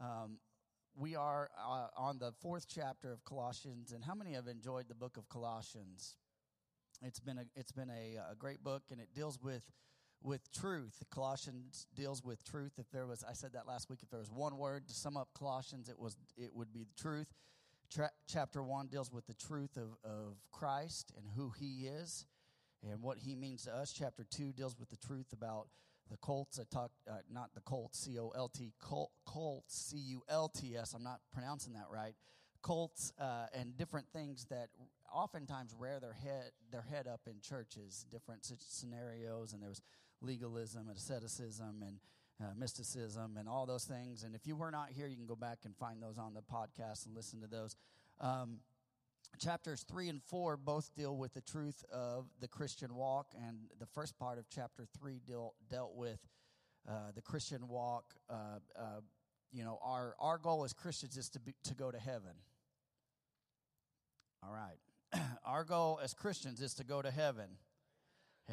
Um, we are uh, on the fourth chapter of Colossians, and how many have enjoyed the book of Colossians? It's been a it's been a, a great book, and it deals with with truth. Colossians deals with truth. If there was, I said that last week. If there was one word to sum up Colossians, it was it would be the truth. Tra- chapter one deals with the truth of of Christ and who He is, and what He means to us. Chapter two deals with the truth about the Colts. I talked, uh, not the Colts, C O L T, Colts, C U L T S. I'm not pronouncing that right. Colts uh, and different things that oftentimes rear their head their head up in churches, different scenarios, and there was legalism and asceticism and uh, mysticism and all those things. And if you were not here, you can go back and find those on the podcast and listen to those. Um, chapters 3 and 4 both deal with the truth of the Christian walk, and the first part of chapter 3 deal, dealt with uh, the Christian walk. Uh, uh, you know, our, our goal as Christians is to, be, to go to heaven. All right. our goal as Christians is to go to heaven.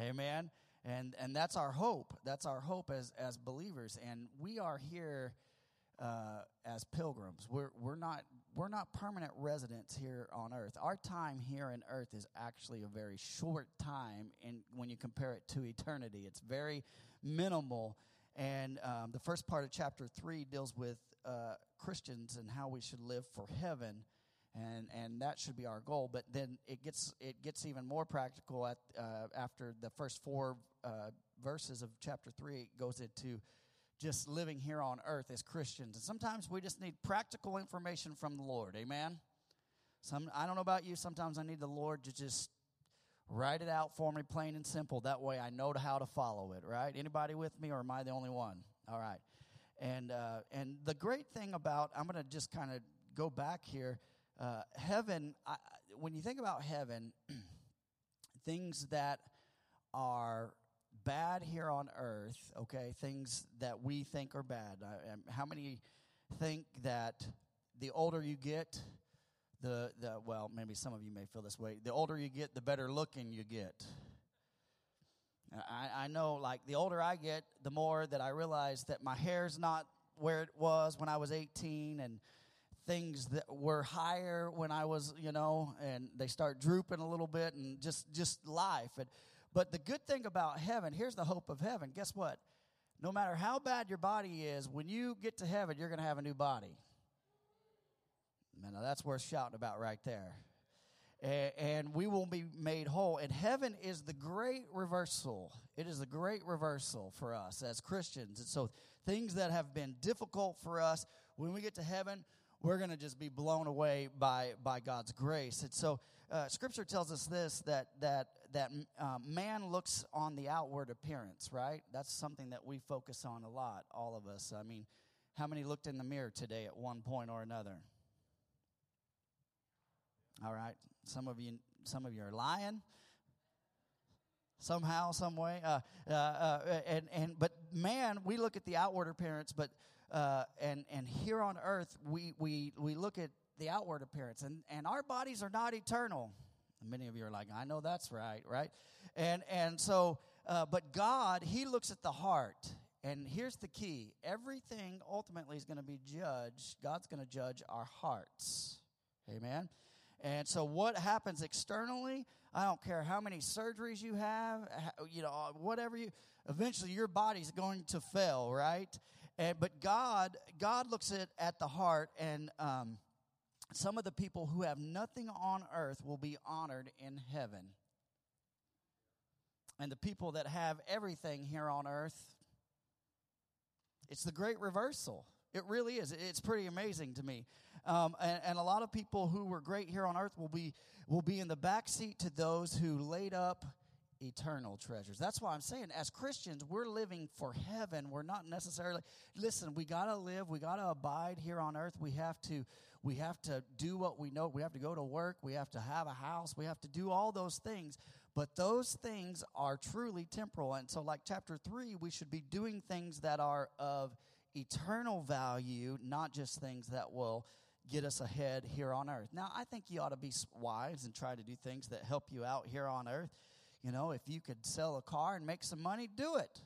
Amen. And, and that's our hope. That's our hope as, as believers. And we are here uh, as pilgrims. We're, we're, not, we're not permanent residents here on earth. Our time here on earth is actually a very short time and when you compare it to eternity. It's very minimal. And um, the first part of chapter 3 deals with uh, Christians and how we should live for heaven. And, and that should be our goal. But then it gets, it gets even more practical at, uh, after the first four uh, verses of chapter 3. It goes into just living here on earth as Christians. And sometimes we just need practical information from the Lord. Amen. Some I don't know about you, sometimes I need the Lord to just write it out for me plain and simple. That way I know how to follow it, right? Anybody with me or am I the only one? All right. And uh, and the great thing about I'm going to just kind of go back here. Uh, heaven, I, when you think about heaven, things that are bad here on earth, okay, things that we think are bad. Um, how many think that the older you get, the, the well, maybe some of you may feel this way. The older you get, the better looking you get. I, I know, like, the older I get, the more that I realize that my hair's not where it was when I was 18, and things that were higher when I was, you know, and they start drooping a little bit, and just just life. And but the good thing about heaven, here's the hope of heaven. Guess what? No matter how bad your body is, when you get to heaven, you're going to have a new body. Man, now that's worth shouting about right there. And we will be made whole. And heaven is the great reversal. It is the great reversal for us as Christians. And so, things that have been difficult for us, when we get to heaven, we're going to just be blown away by, by God's grace. And so, uh, Scripture tells us this that that that uh, man looks on the outward appearance, right? That's something that we focus on a lot, all of us. I mean, how many looked in the mirror today at one point or another? All right, some of you, some of you are lying somehow, some way. Uh, uh, uh, and and but man, we look at the outward appearance, but uh, and and here on earth we we we look at the outward appearance and and our bodies are not eternal many of you are like i know that's right right? And and so uh, but god he looks at the heart. And here's the key. Everything ultimately is going to be judged god's going to judge our hearts. Amen? And so, what happens externally, I don't care how many surgeries you have, you know, whatever you, eventually your body's going to fail, right? And, but God, God looks at, at the heart, and um, some of the people who have nothing on earth will be honored in heaven. And the people that have everything here on earth, it's the great reversal. It really is. It's pretty amazing to me. Um, and, and, a lot of people who were great here on earth will be, will be in the back seat to those who laid up eternal treasures. That's why I'm saying, as Christians, we're living for heaven. We're not necessarily, listen, we got to live, we got to abide here on earth. We have to, we have to do what we know. We have to go to work. We have to have a house. We have to do all those things. But those things are truly temporal. And so, like chapter three, we should be doing things that are of eternal value, not just things that will get us ahead here on earth. Now, I think you ought to be wise and try to do things that help you out here on earth. You know, if you could sell a car and make some money, do it.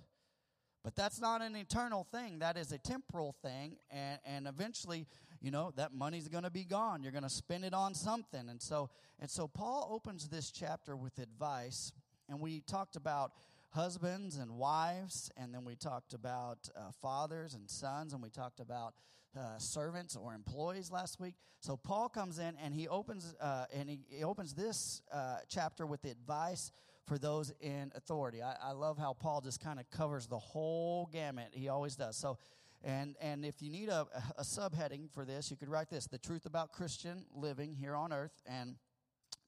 But that's not an eternal thing. That is a temporal thing. And, and eventually, you know, that money's going to be gone. You're going to spend it on something. And so, and so Paul opens this chapter with advice. And we talked about husbands and wives. And then we talked about uh, fathers and sons. And we talked about uh, servants or employees last week. So Paul comes in and he opens, uh, and he, he, opens this uh, chapter with advice for those in authority. I, I love how Paul just kind of covers the whole gamut. He always does. So, and and if you need a, a subheading for this, you could write this: "The truth about Christian living here on earth." And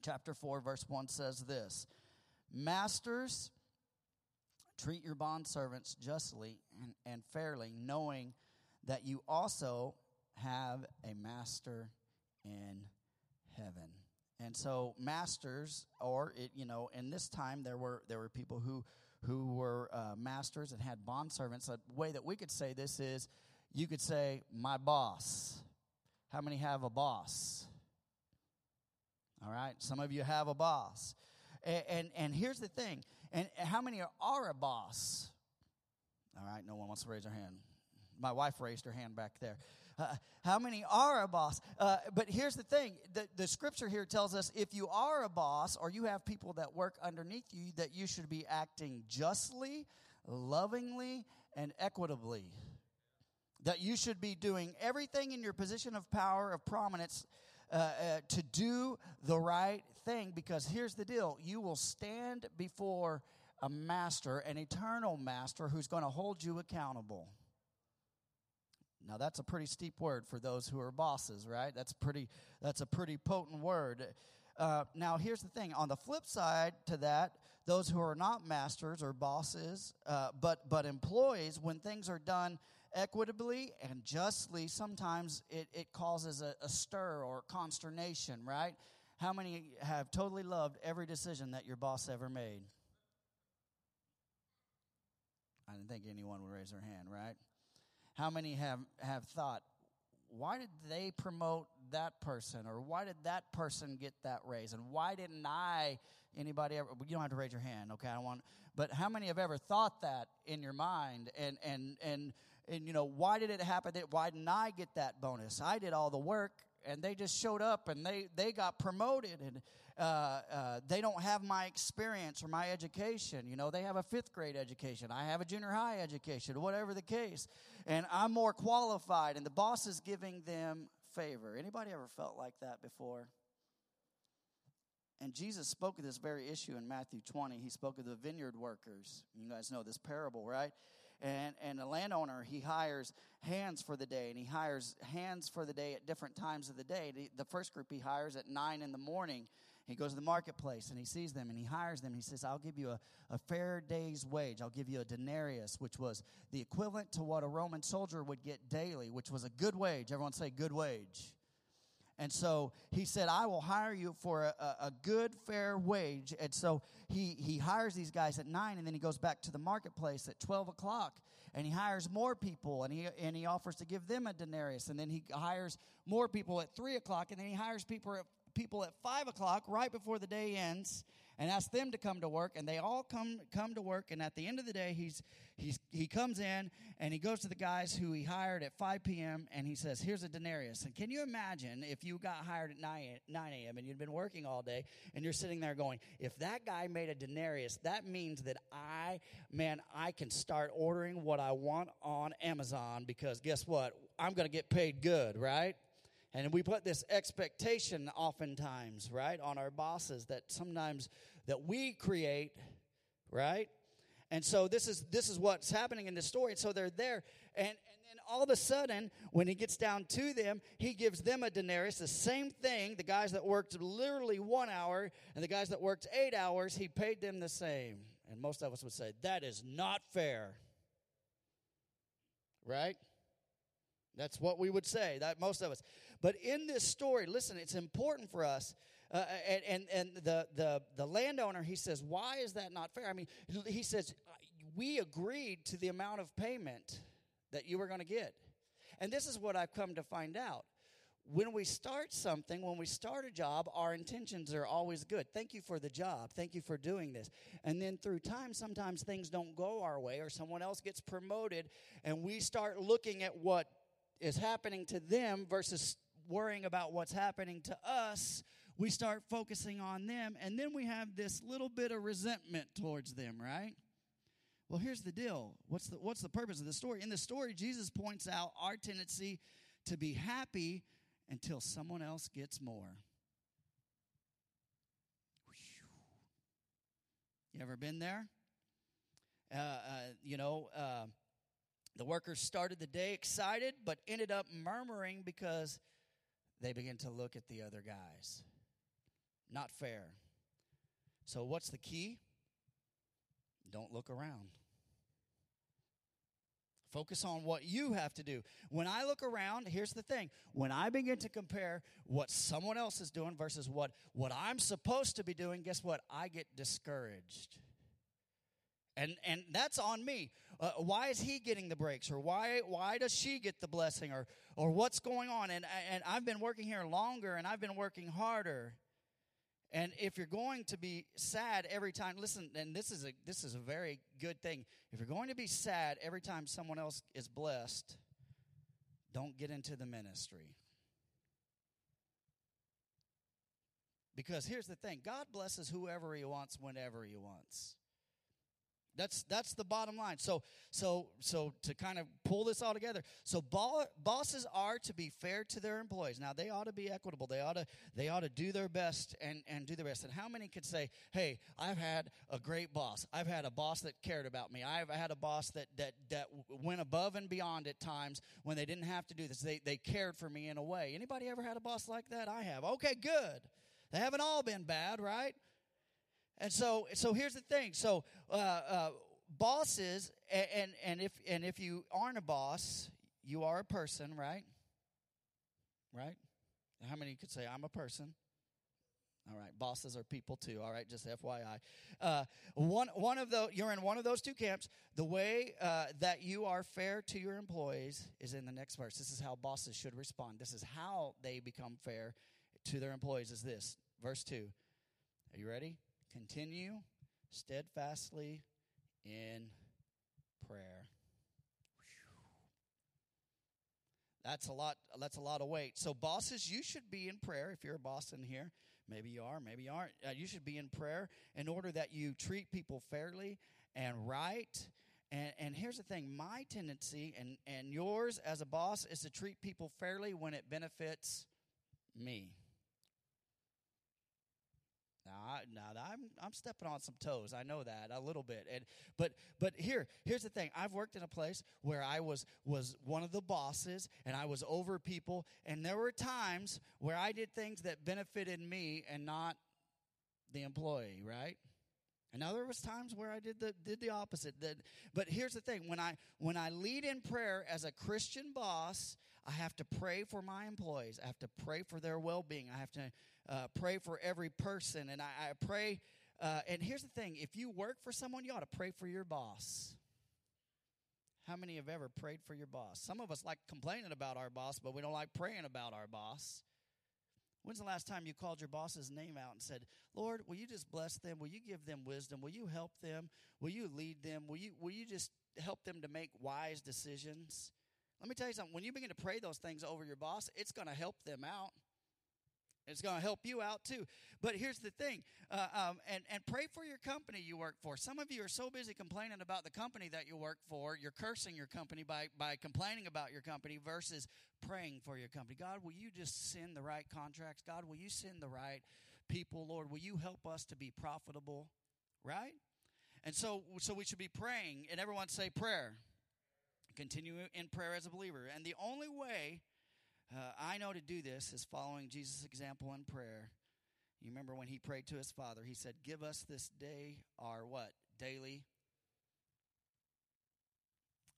chapter four, verse one says this: "Masters, treat your bond servants justly and, and fairly, knowing that you also have a master in heaven." And so masters, or it, you know, in this time there were there were people who who were uh, masters and had bond servants. A way that we could say this is, you could say, "My boss." How many have a boss? All right, some of you have a boss, and and, and here's the thing. And how many are, are a boss? All right, no one wants to raise their hand. My wife raised her hand back there. Uh, how many are a boss? Uh, but here's the thing the, the scripture here tells us if you are a boss or you have people that work underneath you, that you should be acting justly, lovingly, and equitably. That you should be doing everything in your position of power, of prominence, uh, uh, to do the right thing. Because here's the deal you will stand before a master, an eternal master, who's going to hold you accountable. Now that's a pretty steep word for those who are bosses, right? That's pretty. That's a pretty potent word. Uh, now here's the thing. On the flip side to that, those who are not masters or bosses, uh, but but employees, when things are done equitably and justly, sometimes it, it causes a, a stir or consternation, right? How many have totally loved every decision that your boss ever made? I didn't think anyone would raise their hand, right? How many have, have thought, why did they promote that person? Or why did that person get that raise? And why didn't I? Anybody ever? You don't have to raise your hand, okay? I want. But how many have ever thought that in your mind? And and and and you know why did it happen? That why didn't I get that bonus? I did all the work, and they just showed up and they they got promoted and uh, uh, they don't have my experience or my education. You know they have a fifth grade education. I have a junior high education whatever the case. And i'm more qualified and the boss is giving them favor. Anybody ever felt like that before? And jesus spoke of this very issue in matthew 20 he spoke of the vineyard workers. You guys know this parable right and and a landowner he hires hands for the day and he hires hands for the day at different times of the day the, first group he hires at nine in the morning he goes to the marketplace and he sees them and he hires them. He says, I'll give you a, a fair day's wage. I'll give you a denarius, which was the equivalent to what a Roman soldier would get daily, which was a good wage. Everyone say good wage. And so he said, I will hire you for a, a, good, fair wage. And so he, he hires these guys at 9, and then he goes back to the marketplace at 12 o'clock, and he hires more people, and he, and he offers to give them a denarius. And then he hires more people at 3 o'clock, and then he hires people at, people at 5 o'clock, right before the day ends and ask them to come to work and they all come come to work and at the end of the day he's he's he comes in and he goes to the guys who he hired at 5 p.m and he says here's a denarius and can you imagine if you got hired at 9, 9 a.m and you'd been working all day and you're sitting there going if that guy made a denarius that means that i man i can start ordering what i want on amazon because guess what? I'm going to get paid good right and we put this expectation oftentimes, right, on our bosses that sometimes that we create, right? And so this is this is what's happening in this story. And so they're there, and and then all of a sudden, when he gets down to them, he gives them a denarius, the same thing. The guys that worked literally one hour and the guys that worked eight hours, he paid them the same. And most of us would say that is not fair, right? That's what we would say. That most of us. But in this story, listen, it's important for us. Uh, and and, and the, the, the landowner, he says, Why is that not fair? I mean, he says, We agreed to the amount of payment that you were going to get. And this is what I've come to find out. when we start something, when we start a job, our intentions are always good. Thank you for the job. Thank you for doing this. And then through time, sometimes things don't go our way, or someone else gets promoted, and we start looking at what is happening to them versus worrying about what's happening to us. We start focusing on them, and then we have this little bit of resentment towards them, right? Well, here's the deal. What's the, what's the purpose of the story? In the story, Jesus points out our tendency to be happy until someone else gets more. You ever been there? Uh, uh, you know, uh, the workers started the day excited, but ended up murmuring because they begin to look at the other guys. Not fair. So, what's the key? Don't look around. Focus on what you have to do. When I look around, here's the thing. When I begin to compare what someone else is doing versus what, what I'm supposed to be doing, guess what? I get discouraged. And, and that's on me. Uh, why is he getting the breaks? Or why, why does she get the blessing? Or, or what's going on? And, and I've been working here longer and I've been working harder. And if you're going to be sad every time, listen, and this is a this is a very good thing. If you're going to be sad every time someone else is blessed, don't get into the ministry. Because here's the thing God blesses whoever He wants whenever He wants. That's that's the bottom line. So so so to kind of pull this all together. So bosses are to be fair to their employees. Now they ought to be equitable. They ought to they ought to do their best and and do their best. And how many could say, "Hey, I've had a great boss. I've had a boss that cared about me. I've had a boss that that that went above and beyond at times when they didn't have to do this. They they cared for me in a way. Anybody ever had a boss like that? I have. Okay, good. They haven't all been bad, right? And so, so here's the thing. So, uh, uh, bosses, and, and and if and if you aren't a boss, you are a person, right? Right? How many could say I'm a person? All right, bosses are people too. All right, just FYI. Uh, one one of the you're in one of those two camps. The way uh, that you are fair to your employees is in the next verse. This is how bosses should respond. This is how they become fair to their employees. Is this verse two? Are you ready? Continue steadfastly in prayer. That's a lot. That's a lot of weight. So, bosses, you should be in prayer. If you're a boss in here, maybe you are, maybe you aren't. Uh, you should be in prayer in order that you treat people fairly and right. And, and here's the thing: my tendency and and yours as a boss is to treat people fairly when it benefits me. Now, now I'm I'm stepping on some toes. I know that a little bit. And but but here here's the thing. I've worked in a place where I was was one of the bosses and I was over people and there were times where I did things that benefited me and not the employee, right? And now there was times where I did the did the opposite. That, but here's the thing: when I when I lead in prayer as a Christian boss, I have to pray for my employees. I have to pray for their well being. I have to uh, pray for every person. And I, I pray, uh, and here's the thing if you work for someone, you ought to pray for your boss. How many have ever prayed for your boss? Some of us like complaining about our boss, but we don't like praying about our boss. When's the last time you called your boss's name out and said, Lord, will you just bless them? Will you give them wisdom? Will you help them? Will you lead them? Will you, will you just help them to make wise decisions? Let me tell you something. When you begin to pray those things over your boss, it's going to help them out. It's going to help you out too. But here's the thing, uh, um, and and pray for your company you work for. Some of you are so busy complaining about the company that you work for, you're cursing your company by by complaining about your company versus praying for your company. God, will you just send the right contracts? God, will you send the right people? Lord, will you help us to be profitable? Right? And so so we should be praying, and everyone say prayer. Continue in prayer as a believer, and the only way uh, I know to do this is following Jesus' example in prayer. You remember when he prayed to his father, he said, Give us this day our what? Daily.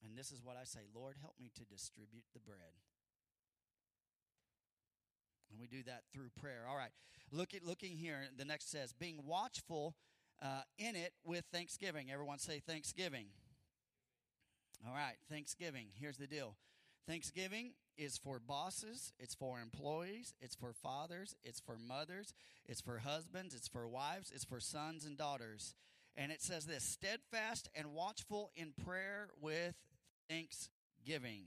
And this is what I say Lord, help me to distribute the bread. And we do that through prayer. All right. Look at looking here, the next says, being watchful uh, in it with thanksgiving. Everyone say thanksgiving. All right, thanksgiving. Here's the deal. Thanksgiving is for bosses, it's for employees, it's for fathers, it's for mothers, it's for husbands, it's for wives, it's for sons and daughters. And it says this steadfast and watchful in prayer with thanksgiving.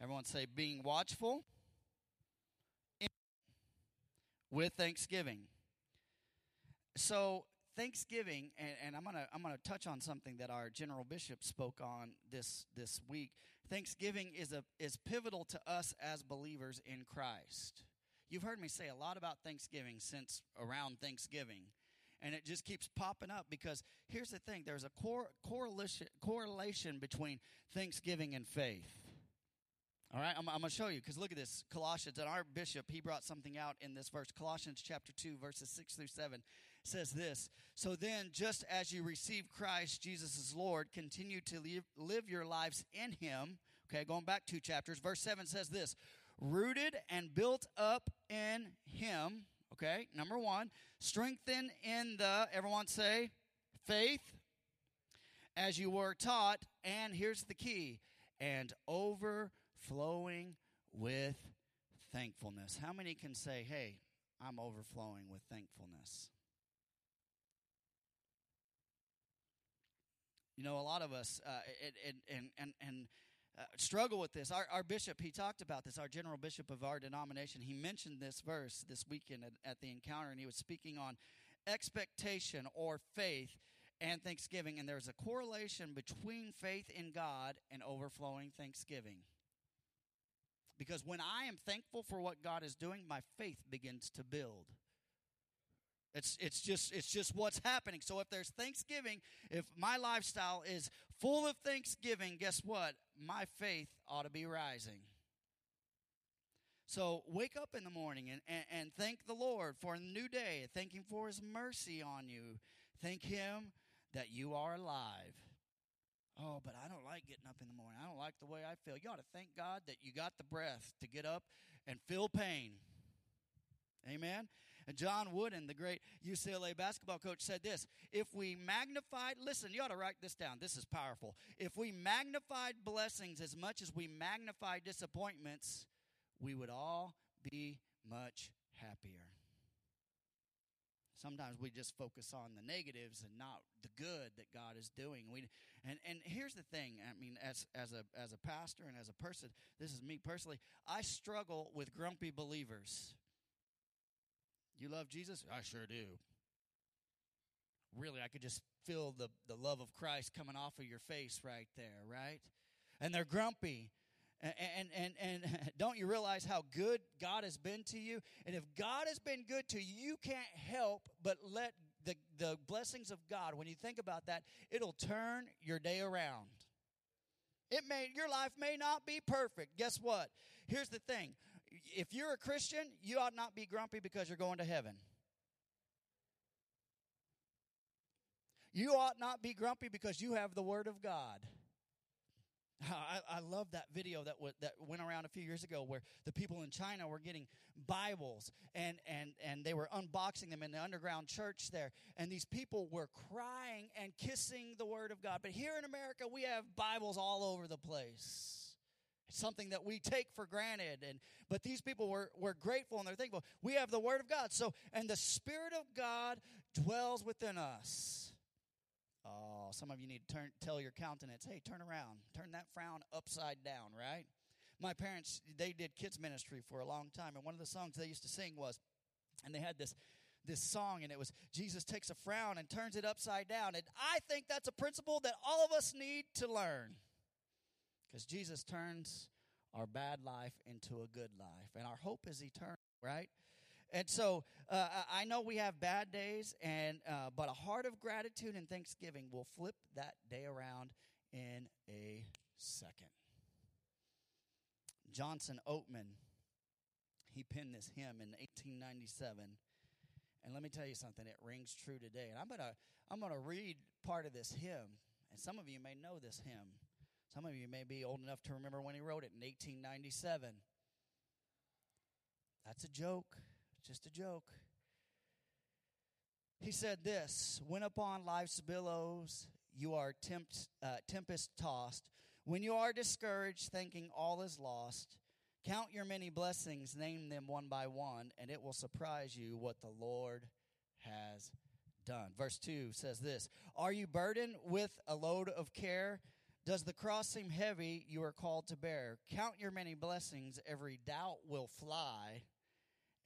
Everyone say, being watchful with thanksgiving. So, Thanksgiving, and, and, I'm gonna I'm gonna touch on something that our general bishop spoke on this this week. Thanksgiving is a is pivotal to us as believers in Christ. You've heard me say a lot about Thanksgiving since around Thanksgiving, and it just keeps popping up because here's the thing: there's a cor- correlation correlation between Thanksgiving and faith. All right, I'm, I'm going to show you because look at this. Colossians, and our bishop, he brought something out in this verse. Colossians chapter 2, verses 6 through 7 says this So then, just as you receive Christ Jesus as Lord, continue to live, your lives in him. Okay, going back two chapters. Verse 7 says this Rooted and built up in him. Okay, number one, strengthen in the, everyone say, faith as you were taught. And here's the key, and overflowing with thankfulness. How many can say, hey, I'm overflowing with thankfulness? You know, a lot of us, uh, and, and, and, and uh, struggle with this. Our, our bishop, he talked about this, our general bishop of our denomination, he mentioned this verse this weekend at, at the encounter, and he was speaking on expectation or faith and thanksgiving. And there's a correlation between faith in God and overflowing thanksgiving. Because when I am thankful for what God is doing, my faith begins to build. It's, it's just it's just what's happening. So if there's Thanksgiving, if my lifestyle is full of Thanksgiving, guess what? My faith ought to be rising. So wake up in the morning and, and, and thank the Lord for a new day. Thank Him for His mercy on you. Thank Him that you are alive. Oh, but I don't like getting up in the morning. I don't like the way I feel. You ought to thank God that you got the breath to get up and feel pain. Amen. John Wooden, the great UCLA basketball coach, said this If we magnified, listen, you ought to write this down. This is powerful. If we magnified blessings as much as we magnify disappointments, we would all be much happier. Sometimes we just focus on the negatives and not the good that God is doing. We and and here's the thing. I mean, as as a as a pastor and as a person, this is me personally. I struggle with grumpy believers. You love Jesus? I sure do. Really, I could just feel the the love of Christ coming off of your face right there, right? And they're grumpy. And, and, and, and don't you realize how good God has been to you? And if God has been good to you, you can't help but let the, the blessings of God, when you think about that, it'll turn your day around. It may your life may not be perfect. Guess what? Here's the thing. If you're a Christian, you ought not be grumpy because you're going to heaven. You ought not be grumpy because you have the word of God. I, I love that video that w- that went around a few years ago where the people in China were getting Bibles and, and, and they were unboxing them in the underground church there. And these people were crying and kissing the Word of God. But here in America, we have Bibles all over the place. Something that we take for granted. And but these people were, were grateful and they're thankful. We have the Word of God. So and the Spirit of God dwells within us. Oh, some of you need to turn, tell your countenance, hey, turn around. Turn that frown upside down, right? My parents, they did kids ministry for a long time, and one of the songs they used to sing was, and they had this this song, and it was Jesus takes a frown and turns it upside down. And I think that's a principle that all of us need to learn. Because Jesus turns our bad life into a good life, and our hope is eternal, right? And so uh, I know we have bad days, and uh, but a heart of gratitude and thanksgiving will flip that day around in a second. Johnson Oatman, he penned this hymn in 1897, and let me tell you something. It rings true today. And I'm gonna I'm gonna read part of this hymn, and some of you may know this hymn. Some of you may be old enough to remember when he wrote it in 1897. That's a joke just a joke. He said this When upon life's billows you are uh, tempest tossed, When you are discouraged, thinking all is lost, count your many blessings, name them one by one, and it will surprise you what the Lord has done. Verse 2 says this Are you burdened with a load of care? Does the cross seem heavy you are called to bear? Count your many blessings, every doubt will fly,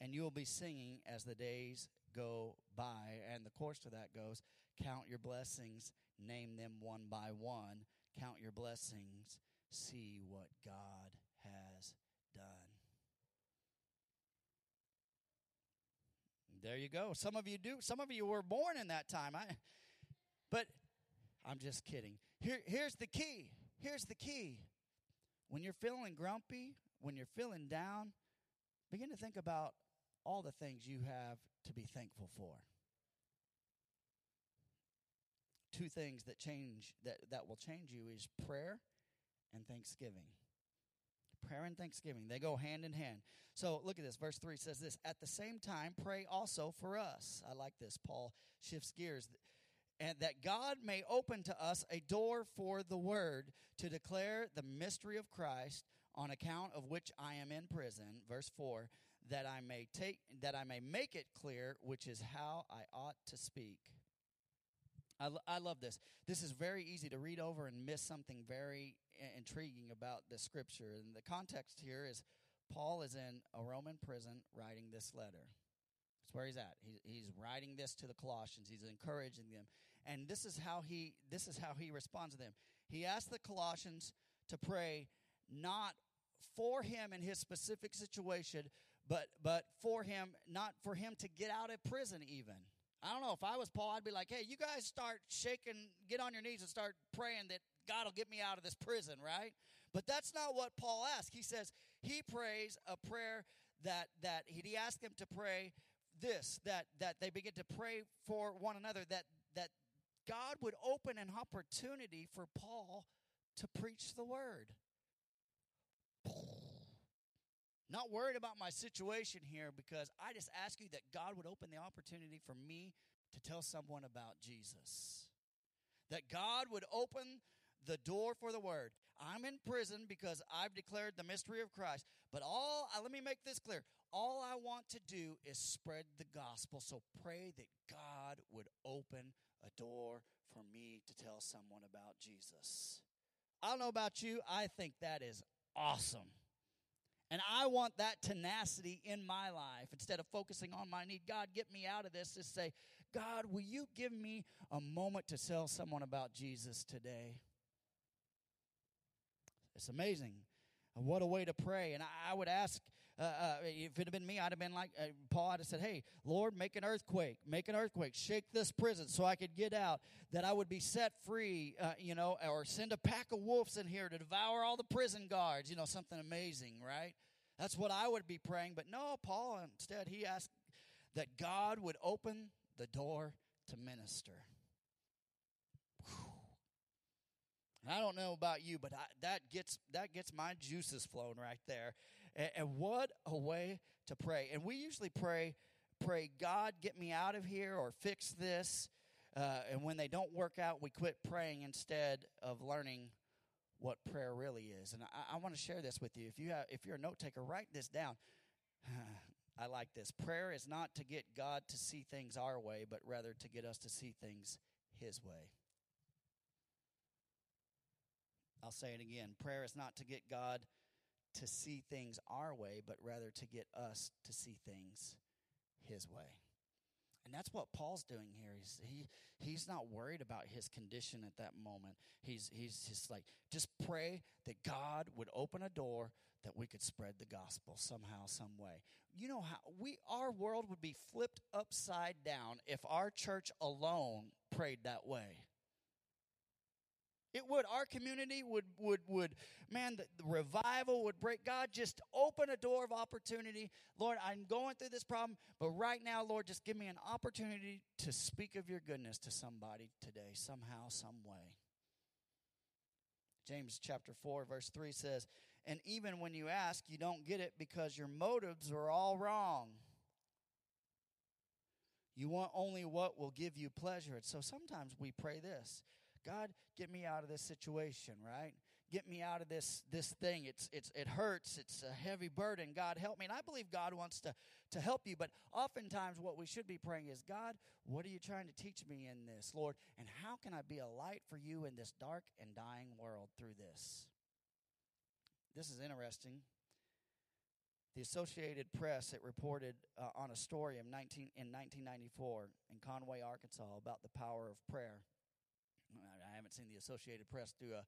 and you will be singing as the days go by. And the course to that goes Count your blessings, name them one by one. Count your blessings, see what God has done. There you go. Some of you do. Some of you were born in that time. I, but I'm just kidding. Here, here's the key. Here's the key. When you're feeling grumpy, when you're feeling down, begin to think about all the things you have to be thankful for two things that change that, that will change you is prayer and thanksgiving. Prayer and thanksgiving, they go hand in hand. So look at this. Verse 3 says this At the same time, pray also for us. I like this. Paul shifts gears. And that God may open to us a door for the word to declare the mystery of Christ, on account of which I am in prison. Verse 4 that I may take that I may make it clear which is how I ought to speak. I, I love this. This is very easy to read over and miss something very intriguing about the scripture. And the context here is Paul is in a Roman prison writing this letter. That's where he's at. He, he's writing this to the Colossians. He's encouraging them, and this is how he this is how he responds to them. He asks the Colossians to pray not for him in his specific situation, but but for him, not for him to get out of prison even. I don't know. If I was Paul, I'd be like, hey, you guys start shaking, get on your knees and start praying that God will get me out of this prison, right? But that's not what Paul asks. He says he prays a prayer that that he asked them to pray this that that they begin to pray for one another that that God would open an opportunity for Paul to preach the word. Not worried about my situation here because I just ask you that God would open the opportunity for me to tell someone about Jesus. That God would open the door for the word. I'm in prison because I've declared the mystery of Christ. But all, uh, let me make this clear. All I want to do is spread the gospel. So pray that God would open a door for me to tell someone about Jesus. I don't know about you. I think that is awesome. And I want that tenacity in my life instead of focusing on my need. God, get me out of this. Just say, God, will you give me a moment to tell someone about Jesus today? It's amazing. What a way to pray. And I, would ask, uh, uh, if it had been me, I'd have been like uh, Paul. I'd have said, "Hey, Lord, make an earthquake, make an earthquake, shake this prison, so I could get out, that I would be set free, uh, you know, or send a pack of wolves in here to devour all the prison guards, you know, something amazing, right? That's what I would be praying. But no, Paul instead he asked that God would open the door to minister. I don't know about you, but I, that gets that gets my juices flowing right there. And, and, what a way to pray! And we usually pray, pray, God, get me out of here, or fix this. Uh, and when they don't work out, we quit praying instead of learning what prayer really is. And I, I want to share this with you. If you have, if you're a note taker, write this down. I like this. Prayer is not to get God to see things our way, but rather to get us to see things His way. I'll say it again. Prayer is not to get God to see things our way, but rather to get us to see things His way. And that's what Paul's doing here. He's, he, he's not worried about his condition at that moment. He's, he's just like, just pray that God would open a door that we could spread the gospel somehow, some way. You know how we, our world would be flipped upside down if our church alone prayed that way. It would. Our community would, would, would, man, the, the, revival would break. God, just open a door of opportunity. Lord, I'm going through this problem, but right now, Lord, just give me an opportunity to speak of your goodness to somebody today, somehow, some way. James chapter 4, verse 3 says, And even when you ask, you don't get it because your motives are all wrong. You want only what will give you pleasure. So sometimes we pray this God, get me out of this situation, right? get me out of this this thing. It's it's it hurts. It's a heavy burden. God help me. And I believe God wants to to help you, but oftentimes what we should be praying is, God, what are you trying to teach me in this, Lord? And how can I be a light for you in this dark and dying world through this? This is interesting. The Associated Press it reported uh, on a story in 19 in 1994 in Conway, Arkansas about the power of prayer. I haven't seen the Associated Press do a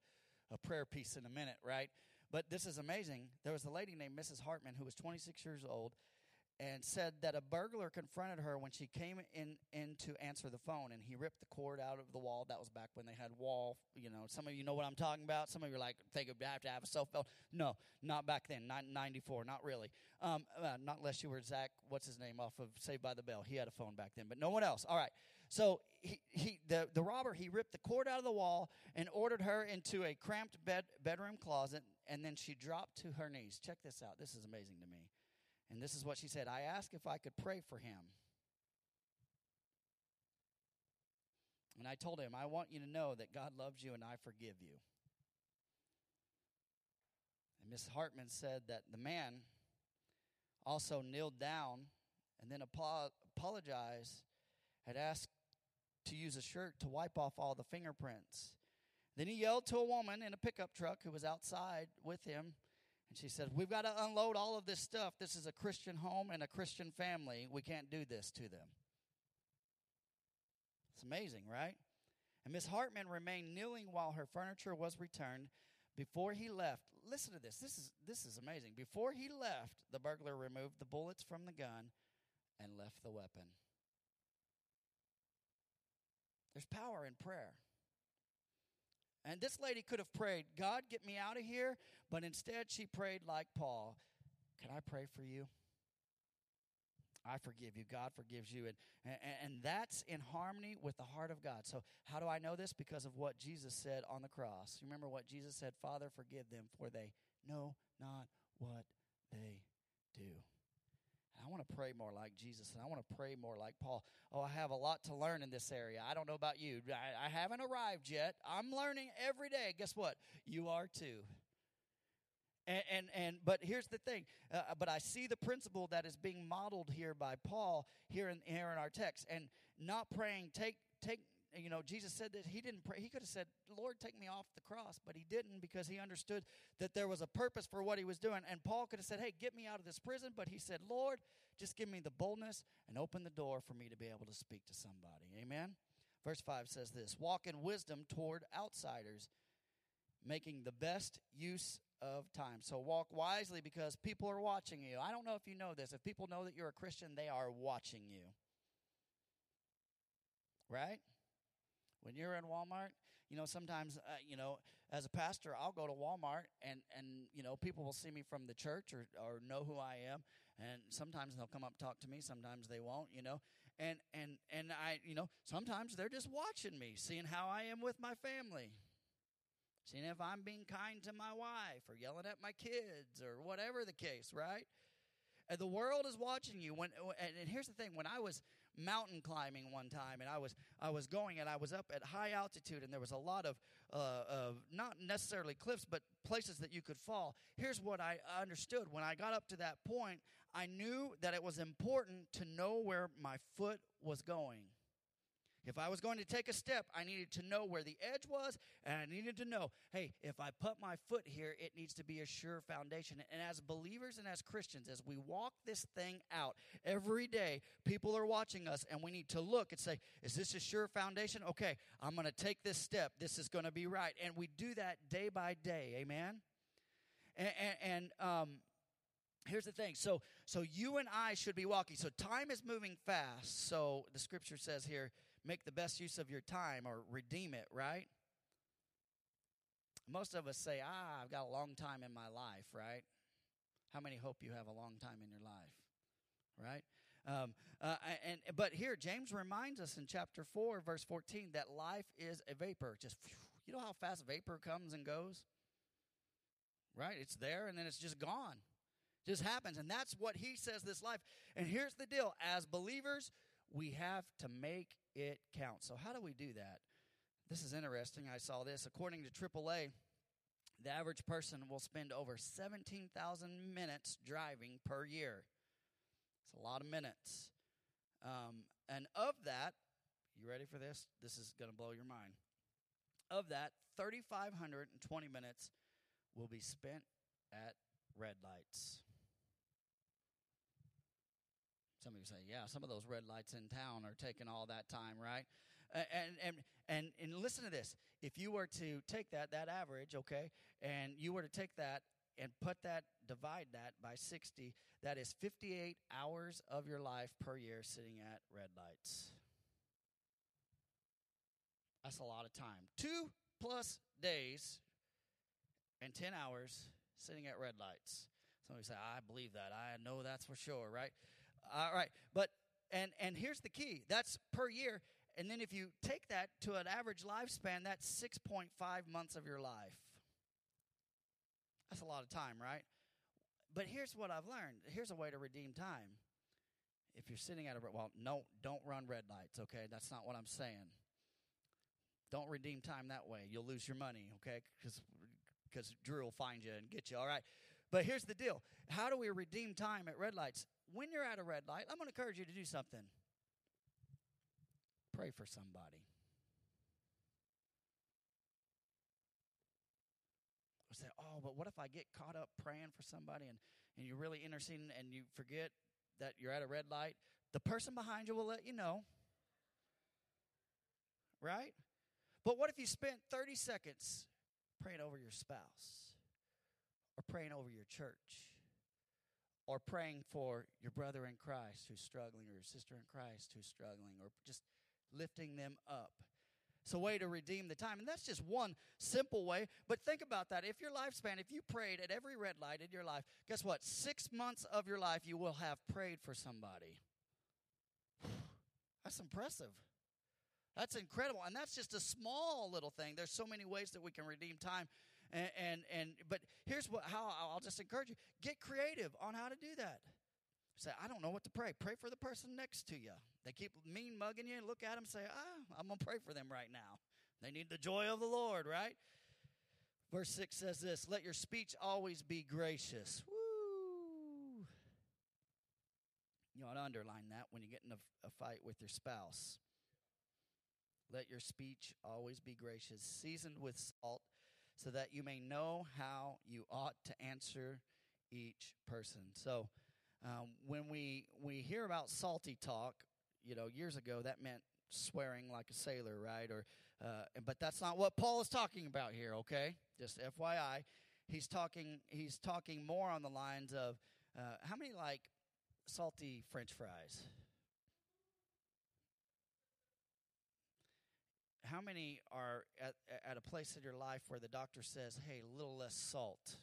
a prayer piece in a minute, right? But this is amazing. There was a lady named Mrs. Hartman who was 26 years old and said that a burglar confronted her when she came in, in to answer the phone and he ripped the cord out of the wall that was back when they had wall you know some of you know what i'm talking about some of you are like think you have to have a cell phone no not back then not 94 not really um, uh, not unless you were zach what's his name off of saved by the bell he had a phone back then but no one else all right so he, he the, the robber he ripped the cord out of the wall and ordered her into a cramped bed bedroom closet and then she dropped to her knees check this out this is amazing to me and this is what she said I asked if I could pray for him. And I told him, I want you to know that God loves you and I forgive you. And Miss Hartman said that the man also kneeled down and then apologized, had asked to use a shirt to wipe off all the fingerprints. Then he yelled to a woman in a pickup truck who was outside with him and she said, We've got to unload all of this stuff. This is a Christian home and a Christian family. We can't do this to them. It's amazing, right? And Miss Hartman remained kneeling while her furniture was returned. Before he left, listen to this. This is this is amazing. Before he left, the burglar removed the bullets from the gun and left the weapon. There's power in prayer. And this lady could have prayed, God, get me out of here. But instead, she prayed like Paul Can I pray for you? I forgive you. God forgives you. And, and, and that's in harmony with the heart of God. So, how do I know this? Because of what Jesus said on the cross. Remember what Jesus said Father, forgive them, for they know not what they do. I want to pray more like Jesus and I want to pray more like Paul. Oh, I have a lot to learn in this area. I don't know about you. I, I haven't arrived yet. I'm learning every day. Guess what? You are too. And, and, and but here's the thing. Uh, but I see the principle that is being modeled here by Paul here in here in our text, and not praying. Take take you know, Jesus said that he didn't pray. He could have said, Lord, take me off the cross, but he didn't because he understood that there was a purpose for what he was doing. And Paul could have said, Hey, get me out of this prison, but he said, Lord, just give me the boldness and open the door for me to be able to speak to somebody. Amen. Verse 5 says this Walk in wisdom toward outsiders, making the best use of time. So walk wisely because people are watching you. I don't know if you know this. If people know that you're a Christian, they are watching you. Right? When you're in Walmart, you know, sometimes, uh, you know, as a pastor, I'll go to Walmart and, and you know, people will see me from the church or, or know who I am. And sometimes they'll come up talk to me. Sometimes they won't, you know. And, and, and I, you know, sometimes they're just watching me, seeing how I am with my family. Seeing if I'm being kind to my wife or yelling at my kids or whatever the case, right? And the world is watching you. When and here's the thing: when I was mountain climbing one time, and I was I was going, and I was up at high altitude, and there was a lot of uh, of not necessarily cliffs, but places that you could fall. Here's what I understood: when I got up to that point, I knew that it was important to know where my foot was going. If I was going to take a step, I needed to know where the edge was, and I needed to know, hey, if I put my foot here, it needs to be a sure foundation. And as believers and as Christians, as we walk this thing out every day, people are watching us, and we need to look and say, is this a sure foundation? Okay, I'm going to take this step. This is going to be right. And we do that day by day. Amen? And, and, and um, here's the thing so so you and i should be walking so time is moving fast so the scripture says here make the best use of your time or redeem it, right? Most of us say, ah, I've got a long time in my life, right? How many hope you have a long time in your life, right? Um, uh, and but here James reminds us in chapter four, verse fourteen, that life is a vapor. Just you know how fast vapor comes and goes, right? It's there and then it's just gone. Just happens, and that's what he says. This life, and here's the deal: as believers, we have to make it counts. So, how do we do that? This is interesting. I saw this. According to AAA, The average person will spend over 17,000 minutes driving per year. It's a lot of minutes. Um, and of that, you ready for this? This is going to blow your mind. Of that, 3,520 minutes will be spent at red lights. Some of you say, yeah, some of those red lights in town are taking all that time, right? And, and, and, and listen to this. If you were to take that, that average, okay, and you were to take that and put that, divide that by 60, that is 58 hours of your life per year sitting at red lights. That's a lot of time. Two plus days and 10 hours sitting at red lights. Somebody say, I believe that. I know that's for sure, right? All right. But, and, and here's the key that's per year. And then if you take that to an average lifespan, that's 6.5 months of your life. That's a lot of time, right? But here's what I've learned. Here's a way to redeem time. If you're sitting at a well, no, don't run red lights, okay? That's not what I'm saying. Don't redeem time that way. You'll lose your money, okay? Because because Drew will find you and get you, all right? But here's the deal. How do we redeem time at red lights? When you're at a red light, I'm going to encourage you to do something. Pray for somebody. I say, oh, but what if I get caught up praying for somebody and, and you're really interceding and you forget that you're at a red light? The person behind you will let you know. Right? But what if you spent 30 seconds praying over your spouse or praying over your church or praying for your brother in Christ who's struggling or your sister in Christ who's struggling or just lifting them up. It's a way to redeem the time. And that's just one simple way. But think about that. If your lifespan, if you prayed at every red light in your life, guess what? Six months of your life you will have prayed for somebody. That's impressive. That's incredible. And that's just a small little thing. There's so many ways that we can redeem time. And, and, and but here's what how I'll just encourage you. Get creative on how to do that. Say, I don't know what to pray. Pray for the person next to you. They keep mean mugging you. Look at them say, ah, I'm going to pray for them right now. They need the joy of the Lord, right? Verse 6 says this Let your speech always be gracious. Woo! You ought to underline that when you get in a, a fight with your spouse. Let your speech always be gracious, seasoned with salt, so that you may know how you ought to answer each person. So, um, when we we hear about salty talk, you know, years ago that meant swearing like a sailor, right? Or, uh, but that's not what Paul is talking about here. Okay, just FYI, he's talking he's talking more on the lines of uh, how many like salty French fries. How many are at, at a place in your life where the doctor says, hey, a little less salt?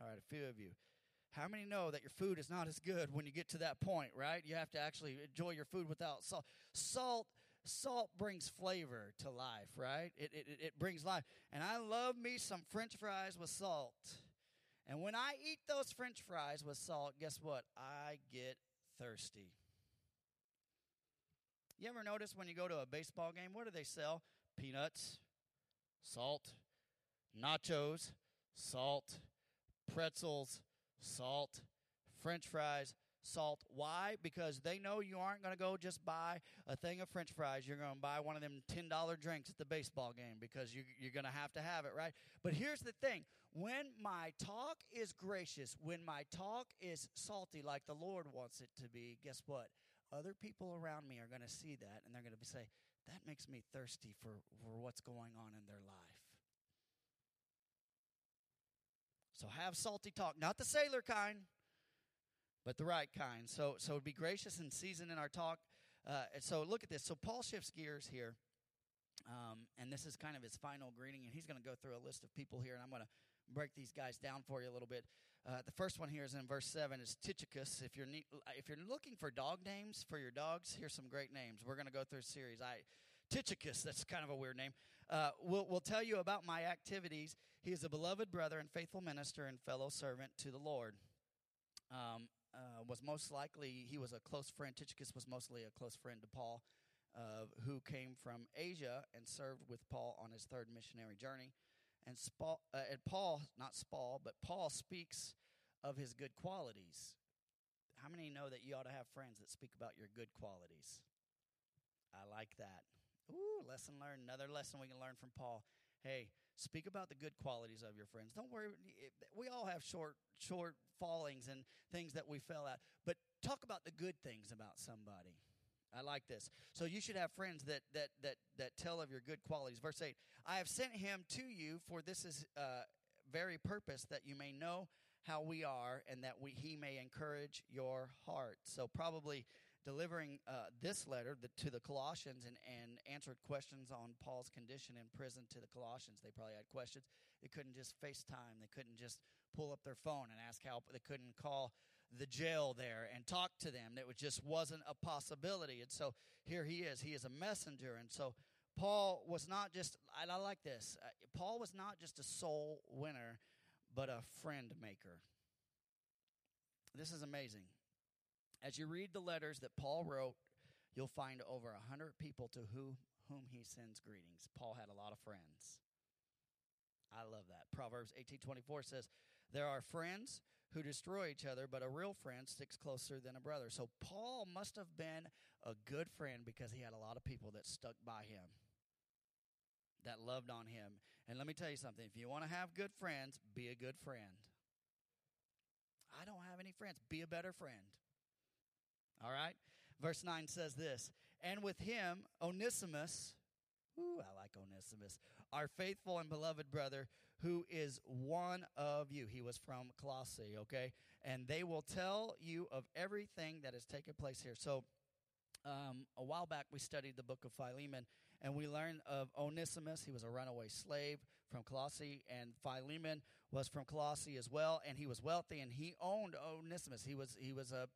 All right, a few of you. How many know that your food is not as good when you get to that point, right? You have to actually enjoy your food without salt. Salt salt brings flavor to life, right? It, it, it brings life. And I love me some french fries with salt. And when I eat those french fries with salt, guess what? I get thirsty. You ever notice when you go to a baseball game, what do they sell? Peanuts, salt, nachos, salt, pretzels, salt, french fries, salt. Why? Because they know you aren't going to go just buy a thing of french fries. You're going to buy one of them $10 drinks at the baseball game because you, you're going to have to have it, right? But here's the thing when my talk is gracious, when my talk is salty like the Lord wants it to be, guess what? Other people around me are going to see that and they're going to say, that makes me thirsty for, for what's going on in their life. So have salty talk, not the sailor kind, but the right kind. So so be gracious and seasoned in our talk. Uh, so look at this. So Paul shifts gears here, um, and this is kind of his final greeting, and he's going to go through a list of people here, and I'm going to break these guys down for you a little bit. Uh, the first one here is in verse seven. Is Tychicus. If you're ne- if you're looking for dog names for your dogs, here's some great names. We're going to go through a series. I Tychicus. That's kind of a weird name. Uh, will will tell you about my activities. He is a beloved brother and faithful minister and fellow servant to the Lord. Um, uh, was most likely he was a close friend. Tychicus was mostly a close friend to Paul, uh, who came from Asia and served with Paul on his third missionary journey. And, uh, and Paul, not Spall, but Paul speaks of his good qualities. How many know that you ought to have friends that speak about your good qualities? I like that. Ooh, lesson learned. Another lesson we can learn from Paul. Hey, speak about the good qualities of your friends. Don't worry. We all have short, short fallings and things that we fell at, but talk about the good things about somebody. I like this. So you should have friends that that that that tell of your good qualities. Verse eight: I have sent him to you for this is uh, very purpose that you may know how we are and that we he may encourage your heart. So probably delivering uh, this letter to the Colossians and, and answered questions on Paul's condition in prison to the Colossians. They probably had questions. They couldn't just FaceTime. They couldn't just pull up their phone and ask help. They couldn't call the jail there and talk to them. That just wasn't a possibility. And so here he is. He is a messenger. And so Paul was not just, I like this, uh, Paul was not just a soul winner, but a friend maker. This is amazing. As you read the letters that Paul wrote, you'll find over a hundred people to who, whom he sends greetings. Paul had a lot of friends. I love that. Proverbs 18:24 says, "There are friends who destroy each other, but a real friend sticks closer than a brother. So Paul must have been a good friend because he had a lot of people that stuck by him, that loved on him. And let me tell you something if you want to have good friends, be a good friend. I don't have any friends. Be a better friend. All right? Verse 9 says this And with him, Onesimus, ooh, I like Onesimus, our faithful and beloved brother, who is one of you. He was from Colossae, okay? And they will tell you of everything that has taken place here. So, um, a while back, we studied the book of Philemon, and we learned of Onesimus. He was a runaway slave from Colossae, and Philemon was from Colossae as well, and he was wealthy, and he owned Onesimus. He was he was a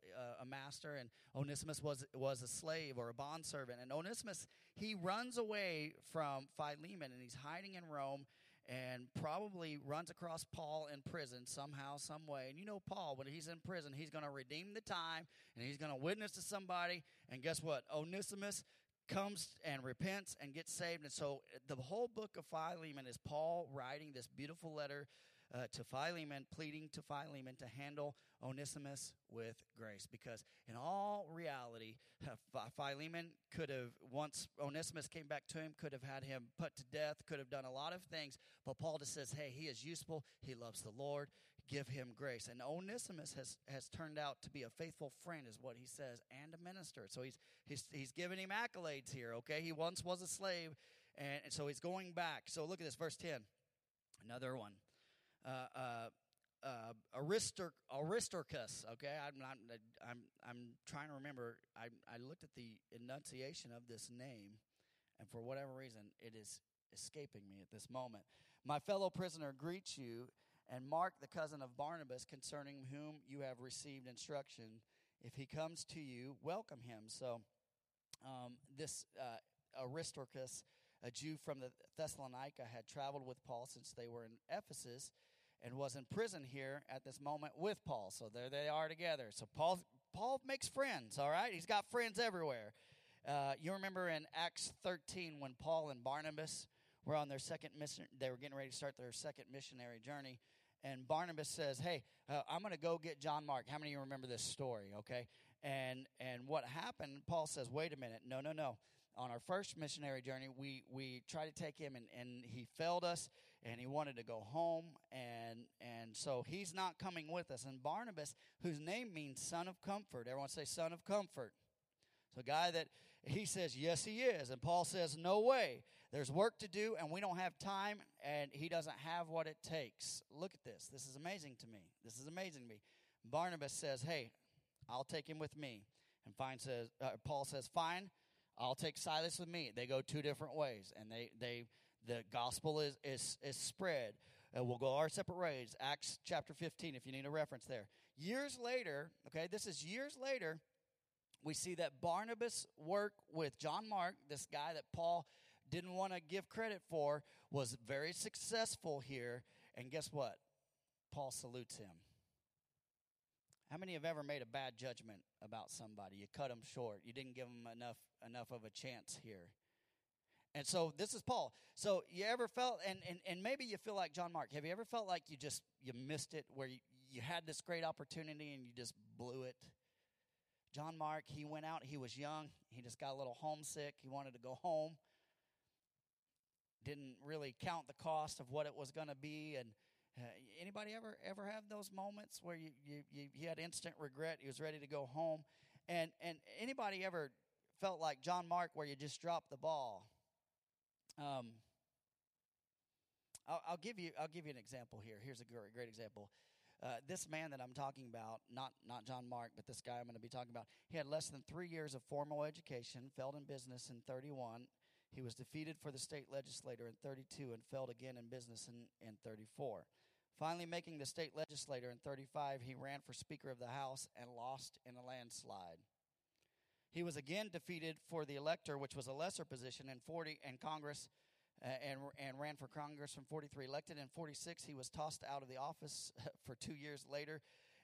a master, and Onesimus was was a slave or a bondservant. And Onesimus he runs away from Philemon, and he's hiding in Rome, and probably runs across Paul in prison somehow, some way. And you know, Paul, when he's in prison, he's going to redeem the time and he's going to witness to somebody. And guess what? Onesimus comes and repents and gets saved. And so the whole book of Philemon is Paul writing this beautiful letter uh, to Philemon, pleading to Philemon to handle Onesimus with grace. Because in all reality, uh, Philemon could have, once Onesimus came back to him, could have had him put to death, could have done a lot of things. But Paul just says, hey, he is useful. He loves the Lord. Give him grace. And Onesimus has, has turned out to be a faithful friend, is what he says, and a minister. So he's, he's, he's giving him accolades here, okay? He once was a slave, and, and so he's going back. So look at this, verse 10. Another one uh, uh, uh, Aristar- Aristarchus. Okay, I'm, not, I'm I'm trying to remember. I I looked at the enunciation of this name, and for whatever reason, it is escaping me at this moment. My fellow prisoner greets you, and Mark, the cousin of Barnabas, concerning whom you have received instruction. If he comes to you, welcome him. So, um, this uh, Aristarchus, a Jew from the Thessalonica, had traveled with Paul since they were in Ephesus and was in prison here at this moment with Paul. So there they are together. So Paul Paul makes friends, all right? He's got friends everywhere. Uh, you remember in Acts 13 when Paul and Barnabas were on their second mission, they were getting ready to start their second missionary journey. And Barnabas says, Hey, uh, I'm going to go get John Mark. How many of you remember this story? Okay. And, and what happened, Paul says, Wait a minute. No, no, no on our first missionary journey, we, we tried to take him and, and he failed us and he wanted to go home and and so he's not coming with us. And barnabas whose name means son of comfort everyone say son of comfort. So a guy that he says yes he is. And paul says no way. There's work to do and we don't have time and he doesn't have what it takes. Look at this. This is amazing to me. This is amazing to me. Barnabas says hey i'll take him with me. And fine says uh, paul says fine i'll take silas with me. They go two different ways and they they the gospel is, is, is spread. Uh, we'll go our separate ways. Acts chapter 15, if you need a reference there. Years later, okay, this is years later, we see that Barnabas' work with John Mark, this guy that Paul didn't want to give credit for, was very successful here. And guess what? Paul salutes him. How many have ever made a bad judgment about somebody? You cut them short. You didn't give them enough enough of a chance here And so this is Paul. So you ever felt, and, and, and maybe you feel like John Mark. Have you ever felt like you just, you missed it where you, you had this great opportunity and you just blew it? John Mark, he went out, he was young, he just got a little homesick, he wanted to go home. Didn't really count the cost of what it was going to be and uh, anybody ever ever have those moments where you, you, you, you had instant regret? He was ready to go home, and and anybody ever felt like John Mark where you just dropped the ball? Um, I'll, I'll, give you I'll give you an example here. Here's a great, great example. Uh, this man that I'm talking about, not not John Mark, but this guy I'm going to be talking about, he had less than three years of formal education, failed in business in 31. He was defeated for the state legislator in 32 and failed again in business in, in 34. Finally, making the state legislator in 35, he ran for Speaker of the House and lost in a landslide. He was again defeated for the elector, which was a lesser position in 40 and Congress, uh, and and ran for Congress from 43. Elected in 46, he was tossed out of the office for two years later,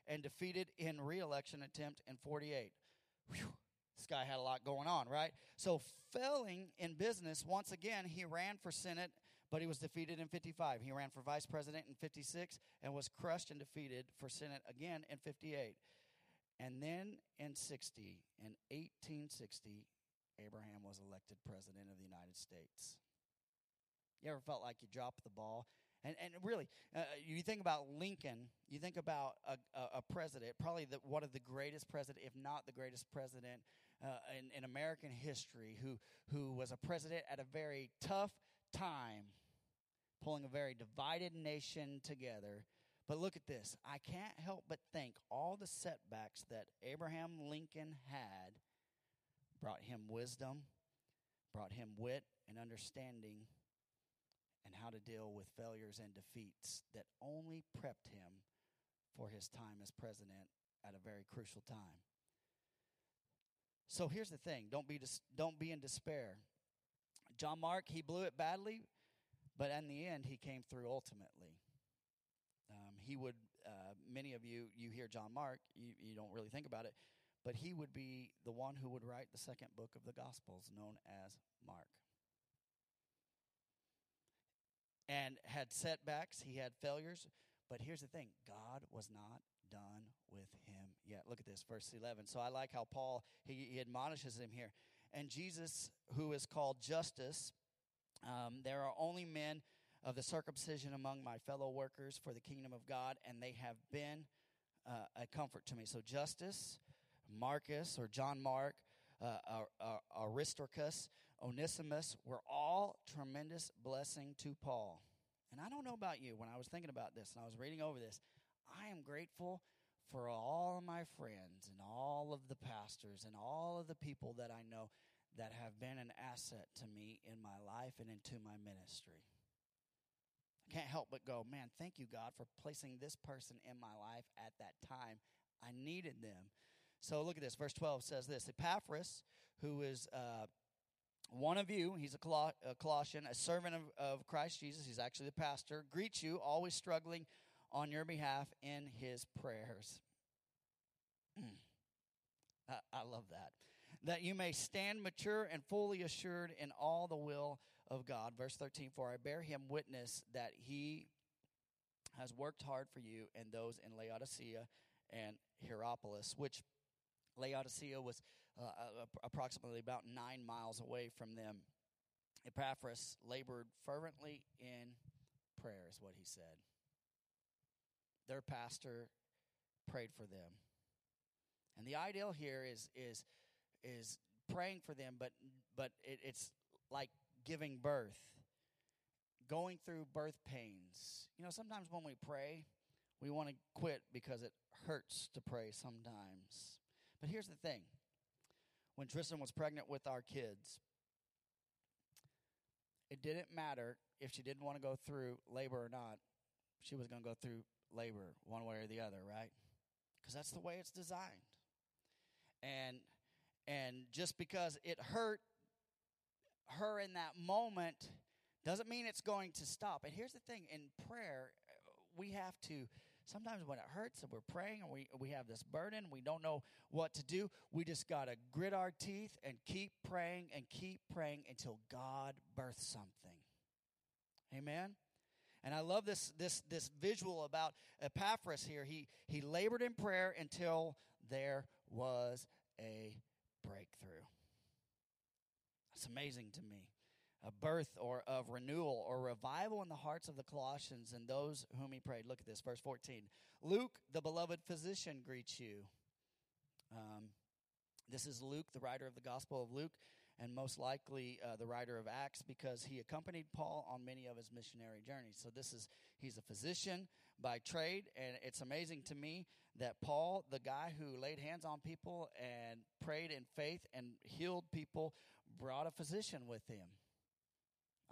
and defeated in re-election attempt in 48. Whew. This guy had a lot going on, right? So, failing in business, once again, he ran for Senate but he was defeated in 55. He ran for vice president in 56 and was crushed and defeated for Senate again in 58. And then in 60, in 1860, Abraham was elected president of the United States. You ever felt like you dropped the ball? And, and really, uh, you think about Lincoln, you think about a, a, a president, probably the, one of the greatest president, if not the greatest president uh, in, in American history, who, who was a president at a very tough time pulling a very divided nation together. But look at this. I can't help but think all the setbacks that Abraham Lincoln had brought him wisdom, brought him wit and understanding, and how to deal with failures and defeats that only prepped him for his time as president at a very crucial time. So here's the thing don't be, dis- don't be in despair. John Mark, he blew it badly, but in the end, he came through ultimately. He would, uh, many of you, you hear John Mark, you, you don't really think about it, but he would be the one who would write the second book of the Gospels, known as Mark. And had setbacks, he had failures, but here's the thing God was not done with him yet. Look at this, verse 11. So I like how Paul, he, he admonishes him here. And Jesus, who is called Justus, um, there are only men of the circumcision among my fellow workers for the kingdom of God, and they have been uh, a comfort to me. So, Justus, Marcus, or John Mark, uh, Aristarchus, Onesimus were all tremendous blessing to Paul. And I don't know about you, when I was thinking about this and I was reading over this, I am grateful for all of my friends and all of the pastors and all of the people that I know that have been an asset to me in my life and into my ministry. I can't help but go, man, thank you, God, for placing this person in my life at that time. I needed them. So look at this. Verse 12 says this Epaphras, who is uh, one of you, he's a, a Colossian, a servant of, of Christ Jesus, he's actually the pastor, greets you, always struggling on your behalf in his prayers. I, I love that that you may stand mature and fully assured in all the will of God. Verse 13 For I bear him witness that he has worked hard for you and those in Laodicea and Hierapolis, which Laodicea was uh, approximately about nine miles away from them. Epaphras labored fervently in prayer, is what he said. Their pastor prayed for them. And the ideal here is, is is praying for them, but but it, it's like giving birth, going through birth pains. You know, sometimes when we pray, we want to quit because it hurts to pray sometimes. But here's the thing: when Tristan was pregnant with our kids, it didn't matter if she didn't want to go through labor or not. She was going to go through labor one way or the other, right? Because that's the way it's designed. And and just because it hurt her in that moment doesn't mean it's going to stop. And here's the thing in prayer, we have to sometimes when it hurts and we're praying and we, we have this burden, we don't know what to do, we just got to grit our teeth and keep praying and keep praying until God births something. Amen? And I love this, this, this visual about Epaphras here. He, he labored in prayer until there was a breakthrough. That's amazing to me a birth or of renewal or revival in the hearts of the Colossians and those whom he prayed. Look at this, verse 14. Luke, the beloved physician, greets you. Um, this is Luke, the writer of the Gospel of Luke, and most likely uh, the writer of Acts because he accompanied Paul on many of his missionary journeys. So this is he's a physician by trade, and it's amazing to me that Paul, the guy who laid hands on people and prayed in faith and healed people, brought a physician with him.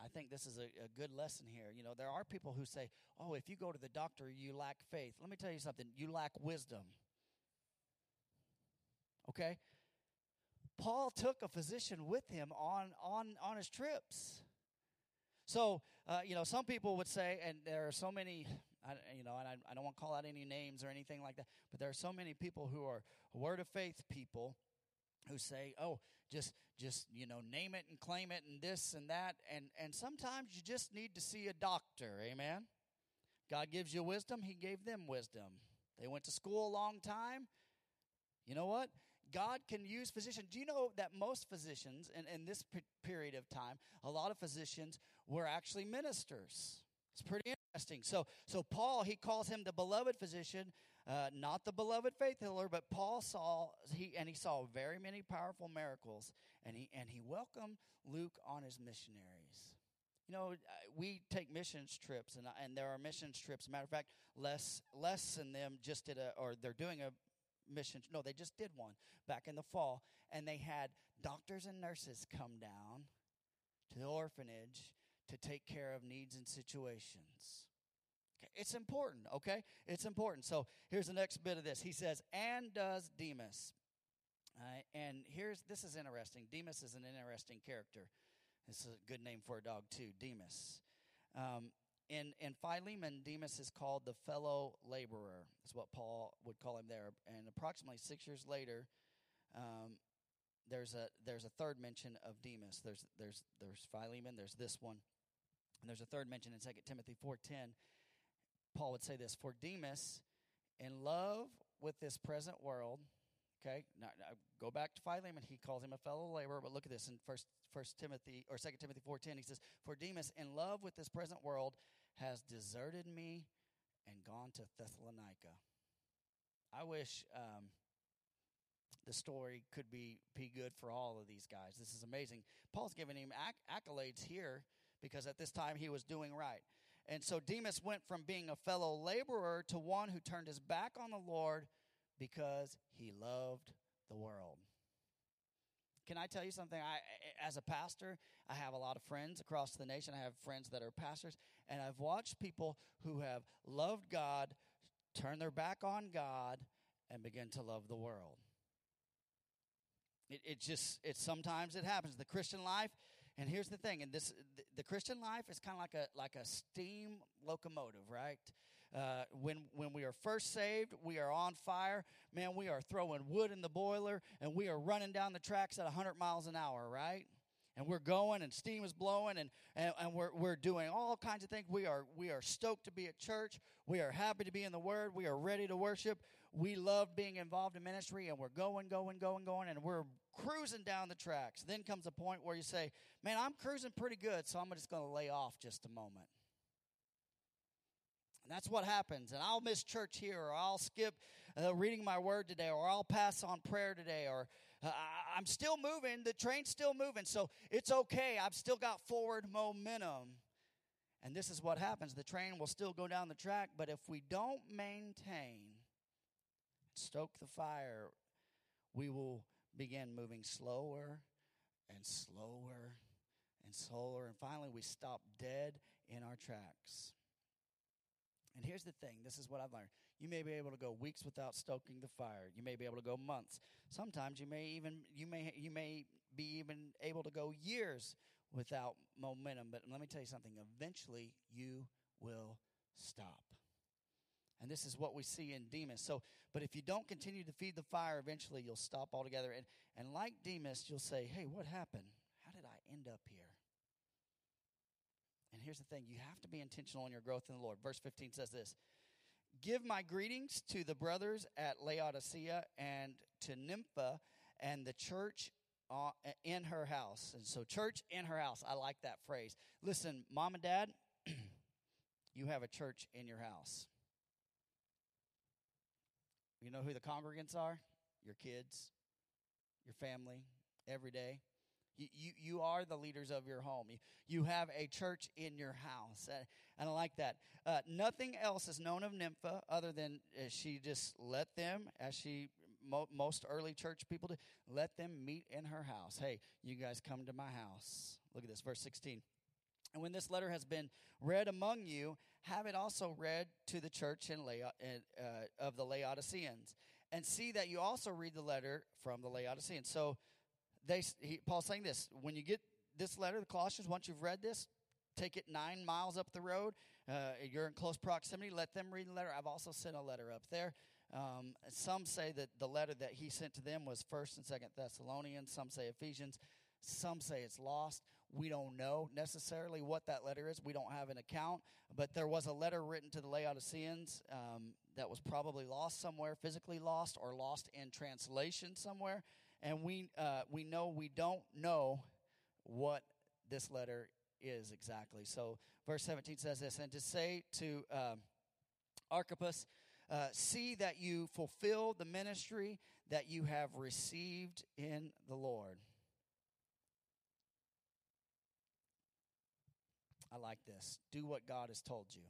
I think this is a, a, good lesson here. You know, there are people who say, oh, if you go to the doctor, you lack faith. Let me tell you something you lack wisdom. Okay? Paul took a physician with him on, on, on his trips. So, uh, you know, some people would say, and there are so many, I, you know, and I, I don't want to call out any names or anything like that, but there are so many people who are word of faith people who say, "Oh, just just you know, name it and claim it and this and that." And and sometimes you just need to see a doctor. Amen. God gives you wisdom, he gave them wisdom. They went to school a long time. You know what? God can use physicians. Do you know that most physicians, in, in this period of time, a lot of physicians were actually ministers? It's pretty interesting. So, so Paul, he calls him the beloved physician uh, not the beloved faith healer, but Paul saw he and he saw very many powerful miracles, and he and he welcomed Luke on his missionaries. You know, uh, we take missions trips, and and there are missions trips. Matter of fact, less less than them just did a, or they're doing a mission. No, they just did one back in the fall, and they had doctors and nurses come down to the orphanage to take care of needs and situations. It's important, okay? It's important. So here's the next bit of this. He says, and does Demas. Uh, and here's this is interesting. Demas is an interesting character. This is a good name for a dog too, Demas. Um, in in Philemon, Demas is called the fellow laborer. That's what Paul would call him there. And approximately six years later, um, there's a there's a third mention of Demas. There's there's there's Philemon. There's this one, and there's a third mention in Second Timothy four ten. Paul would say this For Demas, in love with this present world, okay, now, now go back to Philemon, he calls him a fellow laborer, but look at this in First, First Timothy or Second Timothy 4.10, he says, For Demas, in love with this present world, has deserted me and gone to Thessalonica. I wish um, the story could be, be good for all of these guys. This is amazing. Paul's giving him acc- accolades here because at this time he was doing right. And so Demas went from being a fellow laborer to one who turned his back on the Lord because he loved the world. Can I tell you something? I, as a pastor, I have a lot of friends across the nation. I have friends that are pastors, and I've watched people who have loved God turn their back on God and begin to love the world. It, it just, it sometimes it happens. The Christian life and here's the thing, and this the, Christian life is kind of like a like a steam locomotive, right? Uh, when when we are first saved, we are on fire. Man, we are throwing wood in the boiler, and we are running down the tracks at 100 miles an hour, right? And we're going, and steam is blowing, and, and, and we're, we're doing all kinds of things. We are we are stoked to be at church. We are happy to be in the Word. We are ready to worship. We love being involved in ministry, and we're going, going, going, going, and we're cruising down the tracks. Then comes a point where you say, Man, I'm cruising pretty good, so I'm just going to lay off just a moment. And that's what happens. And I'll miss church here, or I'll skip uh, reading my word today, or I'll pass on prayer today, or uh, I'm still moving. The train's still moving, so it's okay. I've still got forward momentum. And this is what happens the train will still go down the track, but if we don't maintain, stoke the fire, we will begin moving slower and slower and slower. And finally, we stop dead in our tracks. And here's the thing this is what I've learned. You may be able to go weeks without stoking the fire. You may be able to go months. Sometimes you may even you may you may be even able to go years without momentum. But let me tell you something. Eventually you will stop. And this is what we see in Demas. So, but if you don't continue to feed the fire, eventually you'll stop altogether. And, and like Demas, you'll say, hey, what happened? How did I end up here? And here's the thing you have to be intentional in your growth in the Lord. Verse 15 says this Give my greetings to the brothers at Laodicea and to Nympha and the church uh, in her house. And so, church in her house. I like that phrase. Listen, mom and dad, you have a church in your house. You know who the congregants are? Your kids, your family, every day. You, you, you are the leaders of your home. You, you have a church in your house. And, I like that. Uh, nothing else is known of Nympha other than uh, she just let them, as she mo- most early church people do, let them meet in her house. Hey, you guys come to my house. Look at this, verse 16. And when this letter has been read among you, have it also read to the church in Lao- uh, of the Laodiceans. And see that you also read the letter from the Laodiceans. So they he, Paul's saying this when you get this letter, the Colossians, once you've read this, take it nine miles up the road. Uh, you're in close proximity. Let them read the letter. I've also sent a letter up there. Um, some say that the letter that he sent to them was First and Second Thessalonians. Some say Ephesians. Some say it's lost. We don't know necessarily what that letter is. We don't have an account. But there was a letter written to the Laodiceans um, that was probably lost somewhere, physically lost, or lost in translation somewhere and we uh, we know we don't know what this letter is exactly. So, verse 17 says this, and to say to um, Archippus, uh, see that you fulfill the ministry that you have received in the Lord. I like this. Do what God has told you.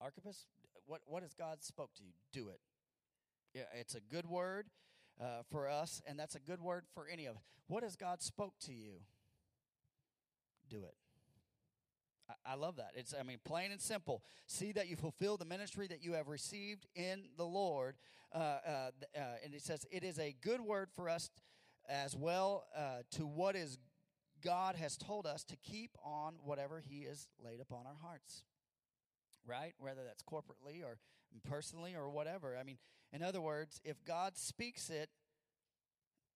Archippus, what, what has God spoke to you? Do it. Yeah, it's a good word uh, for us, and that's a good word for any of us. What has God spoke to you? Do it. I, I love that. It's, I mean, plain and simple. See that you fulfill the ministry that you have received in the Lord. Uh, uh, uh and it says, it is a good word for us as well uh, to what is God has told us to keep on whatever He has laid upon our hearts. Right? Whether that's corporately or personally or whatever. I mean, in other words, if God speaks it,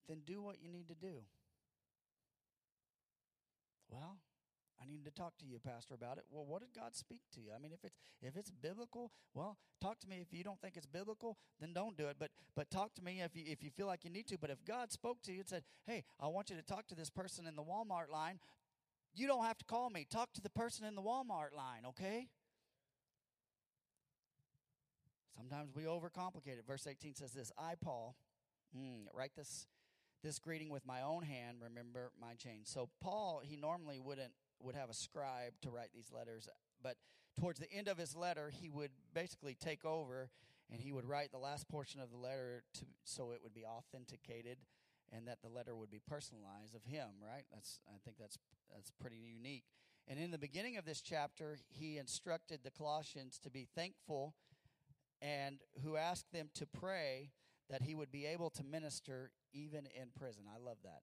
then do what you need to do. Well, I need to talk to you, Pastor, about it. Well, what did God speak to you? I mean, if it's if it's biblical, well, talk to me. If you don't think it's biblical, then don't do it. But but talk to me if you if you feel like you need to. But if God spoke to you and said, "Hey, I want you to talk to this person in the Walmart line," you don't have to call me. Talk to the person in the Walmart line, okay? Sometimes we overcomplicate it. Verse 18 says this I, Paul, mm, write this, this greeting with my own hand, remember my chains. So, Paul, he normally wouldn't would have a scribe to write these letters, but towards the end of his letter, he would basically take over and he would write the last portion of the letter to, so it would be authenticated and that the letter would be personalized of him, right? That's I think that's that's pretty unique. And in the beginning of this chapter, he instructed the Colossians to be thankful and who asked them to pray that he would be able to minister even in prison. I love that.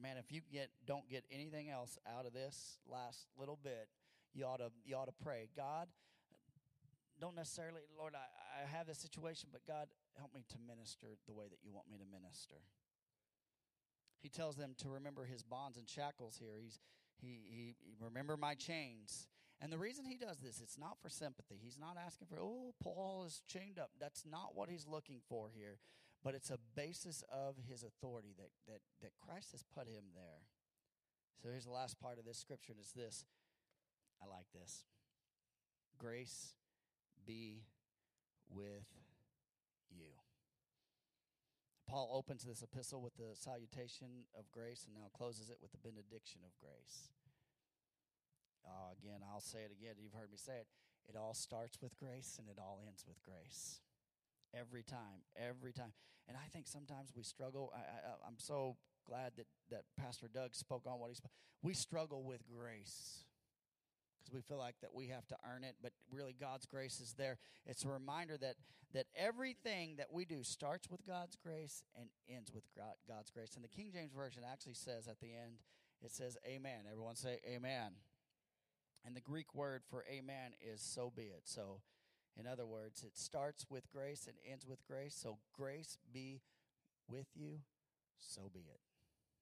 Man, if you get don't get anything else out of this last little bit, you ought to you ought to pray. God, don't necessarily, Lord, I, I have this situation, but God, help me to minister the way that you want me to minister. He tells them to remember his bonds and shackles here. He's he, he remember my chains. And the reason he does this, it's not for sympathy. He's not asking for, oh, Paul is chained up. That's not what he's looking for here. But it's a basis of his authority that, that, that Christ has put him there. So here's the last part of this scripture, and it's this. I like this. Grace be with you. Paul opens this epistle with the salutation of grace and now closes it with the benediction of grace. Uh, again, I'll say it again. You've heard me say it. It all starts with grace and it all ends with grace. Every time, every time. And I think sometimes we struggle. I, I'm so glad that, that Pastor Doug spoke on what he spoke. We struggle with grace because we feel like that we have to earn it, but really God's grace is there. It's a reminder that that everything that we do starts with God's grace and ends with God's grace. And the King James version actually says at the end, it says amen. Everyone say amen. And the Greek word for amen is so be it. So In other words, it starts with grace and ends with grace. So grace be with you. So be it.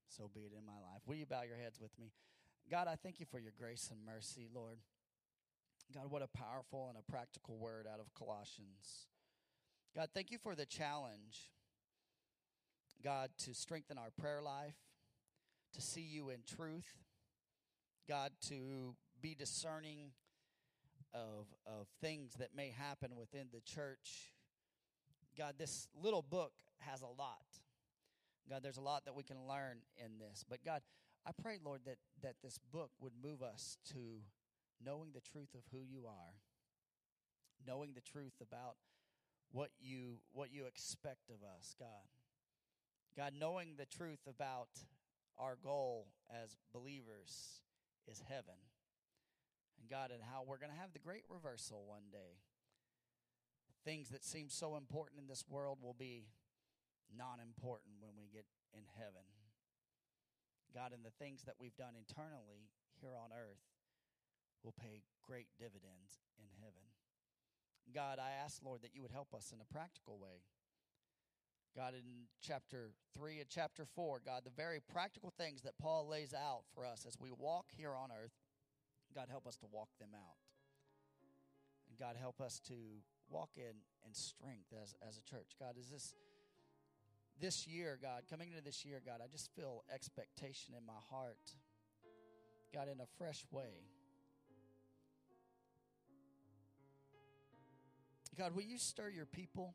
So be it in my life. Will you bow your heads with me? God, I thank you for your grace and mercy, Lord. God, what a powerful and a practical word out of Colossians. God, thank you for the challenge, God, to strengthen our prayer life, to see you in truth, God, to be discerning of, of things that may happen within the church. God, this little book has a lot. God, there's a lot that we can learn in this. But God, I pray, Lord, that, that this book would move us to knowing the truth of who you are, knowing the truth about what you what you expect of us, God. God, knowing the truth about our goal as believers is heaven. And God, and how we're going to have the great reversal one day. Things that seem so important in this world will be non important when we get in heaven. God, and the things that we've done internally here on earth will pay great dividends in heaven. God, I ask, Lord, that you would help us in a practical way. God, in chapter 3 and chapter 4, God, the very practical things that Paul lays out for us as we walk here on earth, God, help us to walk them out. And God, help us to walk in, in strength as, as a church. God, is this this year, God, coming into this year, God, I just feel expectation in my heart. God, in a fresh way. God, will you stir your people?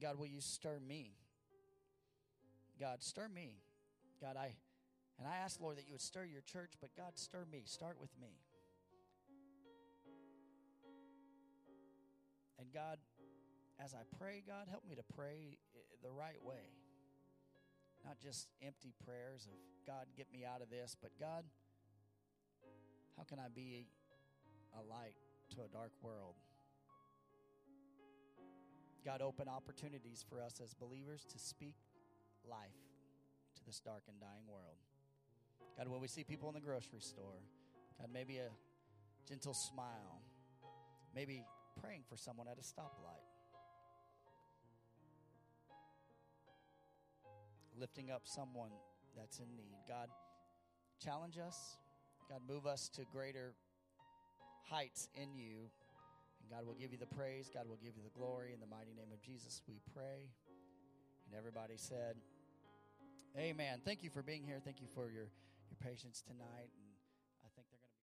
God, will you stir me? God, stir me. God, I and I ask, Lord, that you would stir your church, but God, stir me. Start with me. And God, as I pray, God, help me to pray eh, the right way. Not just empty prayers of, God, get me out of this, but God, how can I be a light to a dark world? God, open opportunities for us as believers to speak life to this dark and dying world. God, when we see people in the grocery store, God, maybe a gentle smile, maybe praying for someone at a stoplight. lifting up someone that's in need. God, challenge us. God, move us to greater heights in you. And God will give you the praise. God will give you the glory. In the mighty name of Jesus, we pray. And everybody said, Amen. Thank you for being here. Thank you for your, your patience tonight.